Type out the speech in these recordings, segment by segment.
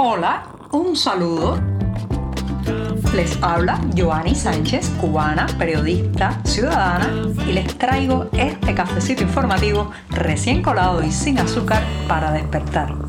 Hola, un saludo. Les habla Joanny Sánchez, cubana, periodista, ciudadana, y les traigo este cafecito informativo recién colado y sin azúcar para despertar.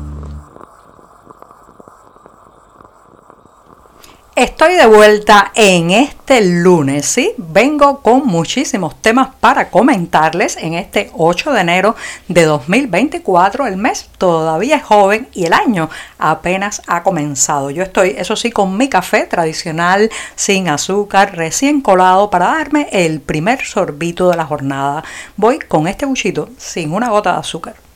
Estoy de vuelta en este lunes, ¿sí? Vengo con muchísimos temas para comentarles en este 8 de enero de 2024. El mes todavía es joven y el año apenas ha comenzado. Yo estoy, eso sí, con mi café tradicional, sin azúcar, recién colado para darme el primer sorbito de la jornada. Voy con este buchito sin una gota de azúcar.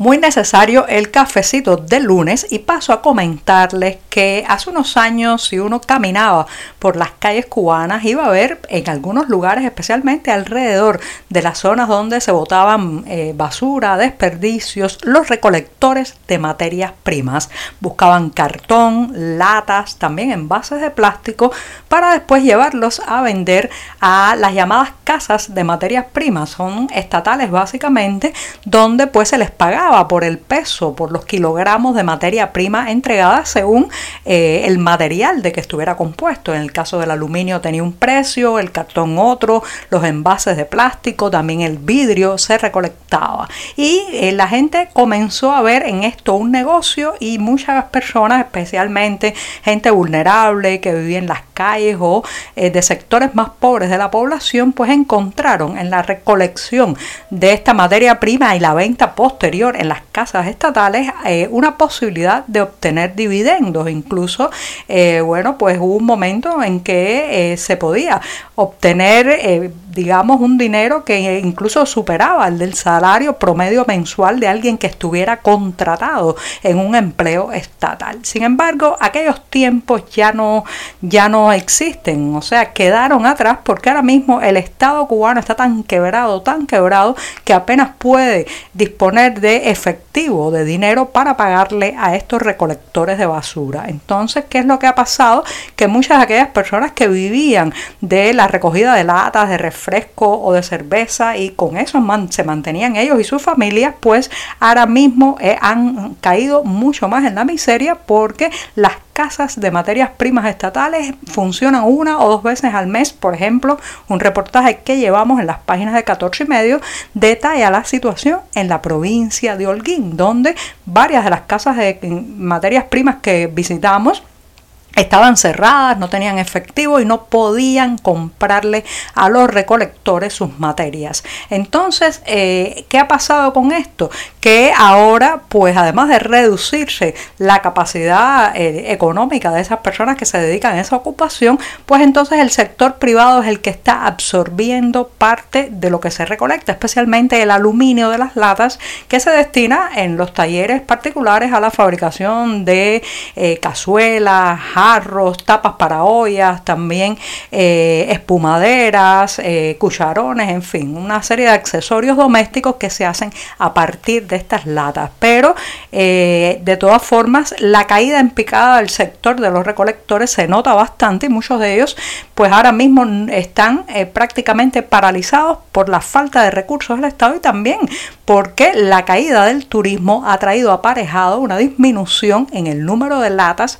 Muy necesario el cafecito de lunes y paso a comentarles que hace unos años si uno caminaba por las calles cubanas iba a ver en algunos lugares, especialmente alrededor de las zonas donde se botaban eh, basura, desperdicios, los recolectores de materias primas. Buscaban cartón, latas, también envases de plástico para después llevarlos a vender a las llamadas casas de materias primas. Son estatales básicamente donde pues se les pagaba por el peso, por los kilogramos de materia prima entregada según eh, el material de que estuviera compuesto. En el caso del aluminio tenía un precio, el cartón otro, los envases de plástico, también el vidrio se recolectaba. Y eh, la gente comenzó a ver en esto un negocio y muchas personas, especialmente gente vulnerable que vivía en las calles o eh, de sectores más pobres de la población, pues encontraron en la recolección de esta materia prima y la venta posterior en las casas estatales eh, una posibilidad de obtener dividendos. Incluso, eh, bueno, pues hubo un momento en que eh, se podía obtener, digamos, un dinero que incluso superaba el del salario promedio mensual de alguien que estuviera contratado en un empleo estatal. Sin embargo, aquellos tiempos ya no, ya no existen, o sea, quedaron atrás porque ahora mismo el Estado cubano está tan quebrado, tan quebrado, que apenas puede disponer de efectivo de dinero para pagarle a estos recolectores de basura. Entonces, ¿qué es lo que ha pasado? Que muchas de aquellas personas que vivían de la recogida de latas, de refresco o de cerveza y con eso se mantenían ellos y sus familias, pues ahora mismo eh, han caído mucho más en la miseria porque las casas de materias primas estatales funcionan una o dos veces al mes. Por ejemplo, un reportaje que llevamos en las páginas de 14 y medio detalla la situación en la provincia de Holguín, donde varias de las casas de materias primas que visitamos estaban cerradas, no tenían efectivo y no podían comprarle a los recolectores sus materias. Entonces, eh, ¿qué ha pasado con esto? Que ahora, pues además de reducirse la capacidad eh, económica de esas personas que se dedican a esa ocupación, pues entonces el sector privado es el que está absorbiendo parte de lo que se recolecta, especialmente el aluminio de las latas que se destina en los talleres particulares a la fabricación de eh, cazuelas, jarros, tapas para ollas, también eh, espumaderas, eh, cucharones, en fin, una serie de accesorios domésticos que se hacen a partir de estas latas. Pero eh, de todas formas, la caída en picada del sector de los recolectores se nota bastante y muchos de ellos pues ahora mismo están prácticamente paralizados por la falta de recursos del Estado y también porque la caída del turismo ha traído aparejado una disminución en el número de latas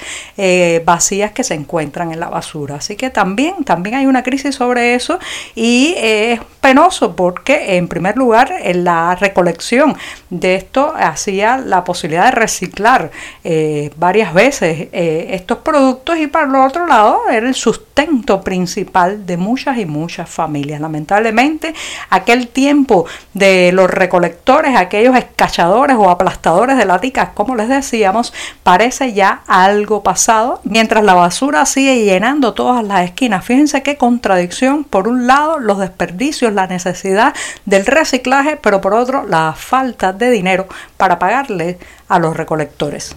vacías que se encuentran en la basura. Así que también, también hay una crisis sobre eso y es penoso porque en primer lugar la recolección de esto hacía la posibilidad de reciclar eh, varias veces eh, estos productos y para el otro lado era el sustento principal de muchas y muchas familias. Lamentablemente aquel tiempo de los recolectores, aquellos escachadores o aplastadores de laticas, como les decíamos, parece ya algo pasado mientras la basura sigue llenando todas las esquinas. Fíjense qué contradicción. Por un lado, los desperdicios, la necesidad del reciclaje, pero por otro, la falta de dinero para pagarle a los recolectores.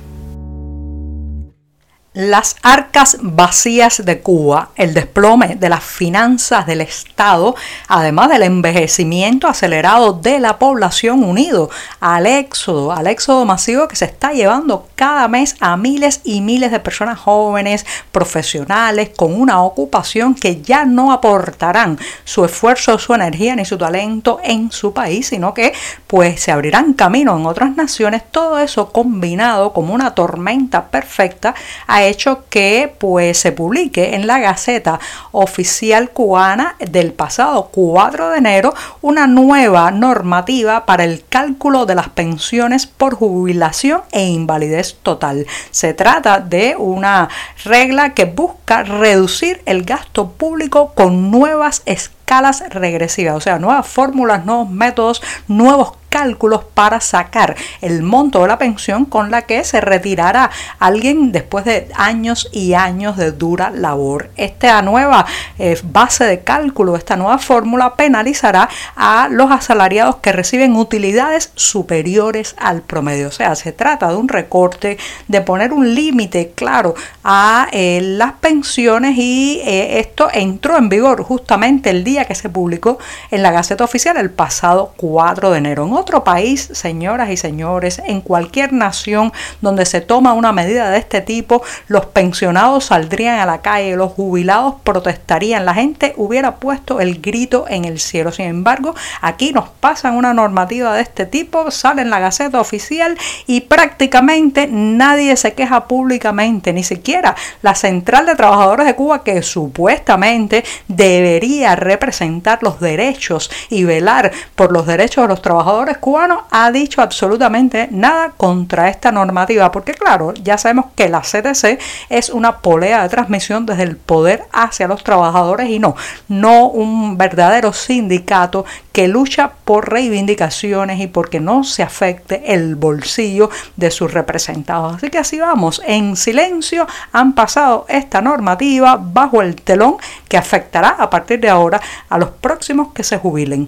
Las arcas vacías de Cuba, el desplome de las finanzas del Estado, además del envejecimiento acelerado de la población unido al éxodo, al éxodo masivo que se está llevando cada mes a miles y miles de personas jóvenes, profesionales, con una ocupación que ya no aportarán su esfuerzo, su energía ni su talento en su país, sino que pues se abrirán camino en otras naciones, todo eso combinado como una tormenta perfecta a hecho que pues se publique en la Gaceta Oficial Cubana del pasado 4 de enero una nueva normativa para el cálculo de las pensiones por jubilación e invalidez total. Se trata de una regla que busca reducir el gasto público con nuevas escalas regresivas, o sea, nuevas fórmulas, nuevos métodos, nuevos cálculos para sacar el monto de la pensión con la que se retirará alguien después de años y años de dura labor. Esta nueva eh, base de cálculo, esta nueva fórmula penalizará a los asalariados que reciben utilidades superiores al promedio. O sea, se trata de un recorte, de poner un límite claro a eh, las pensiones y eh, esto entró en vigor justamente el día que se publicó en la Gaceta Oficial el pasado 4 de enero otro país, señoras y señores, en cualquier nación donde se toma una medida de este tipo, los pensionados saldrían a la calle, los jubilados protestarían, la gente hubiera puesto el grito en el cielo. Sin embargo, aquí nos pasan una normativa de este tipo, sale en la Gaceta Oficial y prácticamente nadie se queja públicamente, ni siquiera la Central de Trabajadores de Cuba que supuestamente debería representar los derechos y velar por los derechos de los trabajadores cubano ha dicho absolutamente nada contra esta normativa, porque claro, ya sabemos que la CTC es una polea de transmisión desde el poder hacia los trabajadores y no, no un verdadero sindicato que lucha por reivindicaciones y porque no se afecte el bolsillo de sus representados. Así que así vamos, en silencio han pasado esta normativa bajo el telón que afectará a partir de ahora a los próximos que se jubilen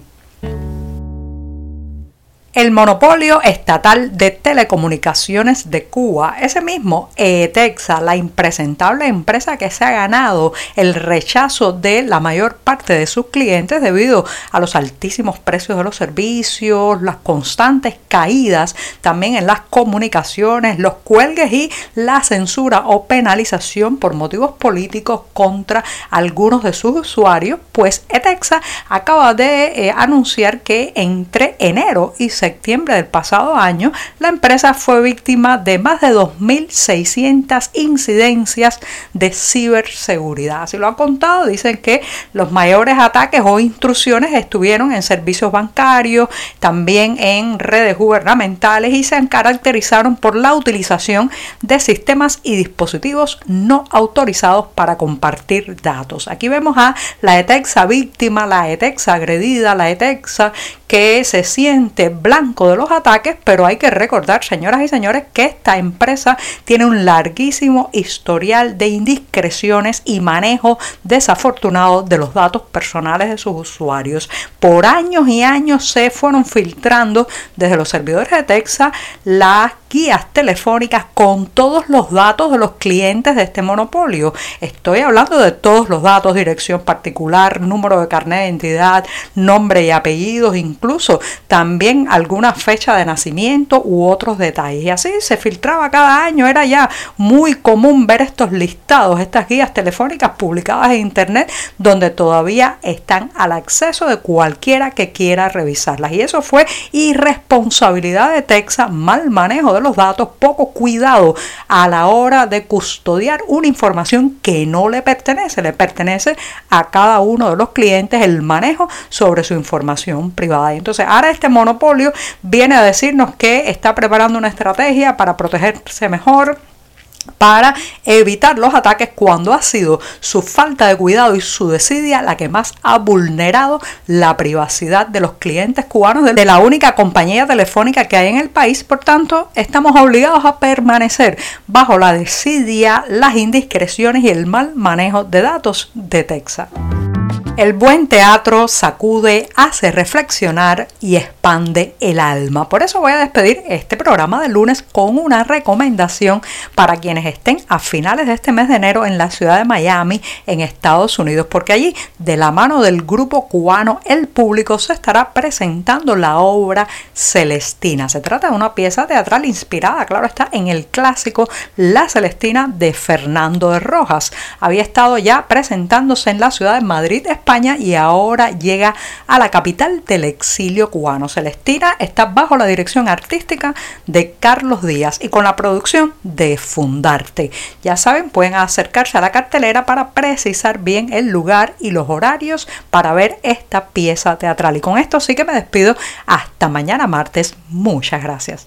el monopolio estatal de telecomunicaciones de Cuba, ese mismo ETEXA, la impresentable empresa que se ha ganado el rechazo de la mayor parte de sus clientes debido a los altísimos precios de los servicios, las constantes caídas también en las comunicaciones, los cuelgues y la censura o penalización por motivos políticos contra algunos de sus usuarios, pues ETEXA acaba de eh, anunciar que entre enero y septiembre del pasado año, la empresa fue víctima de más de 2.600 incidencias de ciberseguridad. Así lo han contado, dicen que los mayores ataques o intrusiones estuvieron en servicios bancarios, también en redes gubernamentales y se caracterizaron por la utilización de sistemas y dispositivos no autorizados para compartir datos. Aquí vemos a la ETEXA víctima, la ETEXA agredida, la ETEXA que se siente blanco de los ataques, pero hay que recordar, señoras y señores, que esta empresa tiene un larguísimo historial de indiscreciones y manejo desafortunado de los datos personales de sus usuarios. Por años y años se fueron filtrando desde los servidores de Texas las guías telefónicas con todos los datos de los clientes de este monopolio. Estoy hablando de todos los datos, dirección particular, número de carnet de identidad, nombre y apellidos, incluso también alguna fecha de nacimiento u otros detalles. Y así se filtraba cada año, era ya muy común ver estos listados, estas guías telefónicas publicadas en internet donde todavía están al acceso de cualquiera que quiera revisarlas. Y eso fue irresponsabilidad de Texas, mal manejo de los datos, poco cuidado a la hora de custodiar una información que no le pertenece, le pertenece a cada uno de los clientes el manejo sobre su información privada. Y entonces ahora este monopolio viene a decirnos que está preparando una estrategia para protegerse mejor para evitar los ataques cuando ha sido su falta de cuidado y su desidia la que más ha vulnerado la privacidad de los clientes cubanos de la única compañía telefónica que hay en el país. Por tanto, estamos obligados a permanecer bajo la desidia, las indiscreciones y el mal manejo de datos de Texas. El buen teatro sacude, hace reflexionar y expande el alma. Por eso voy a despedir este programa de lunes con una recomendación para quienes estén a finales de este mes de enero en la ciudad de Miami, en Estados Unidos, porque allí, de la mano del grupo cubano El Público, se estará presentando la obra Celestina. Se trata de una pieza teatral inspirada, claro está, en el clásico La Celestina de Fernando de Rojas. Había estado ya presentándose en la ciudad de Madrid, Y ahora llega a la capital del exilio cubano. Celestina está bajo la dirección artística de Carlos Díaz y con la producción de Fundarte. Ya saben, pueden acercarse a la cartelera para precisar bien el lugar y los horarios para ver esta pieza teatral. Y con esto sí que me despido. Hasta mañana martes. Muchas gracias.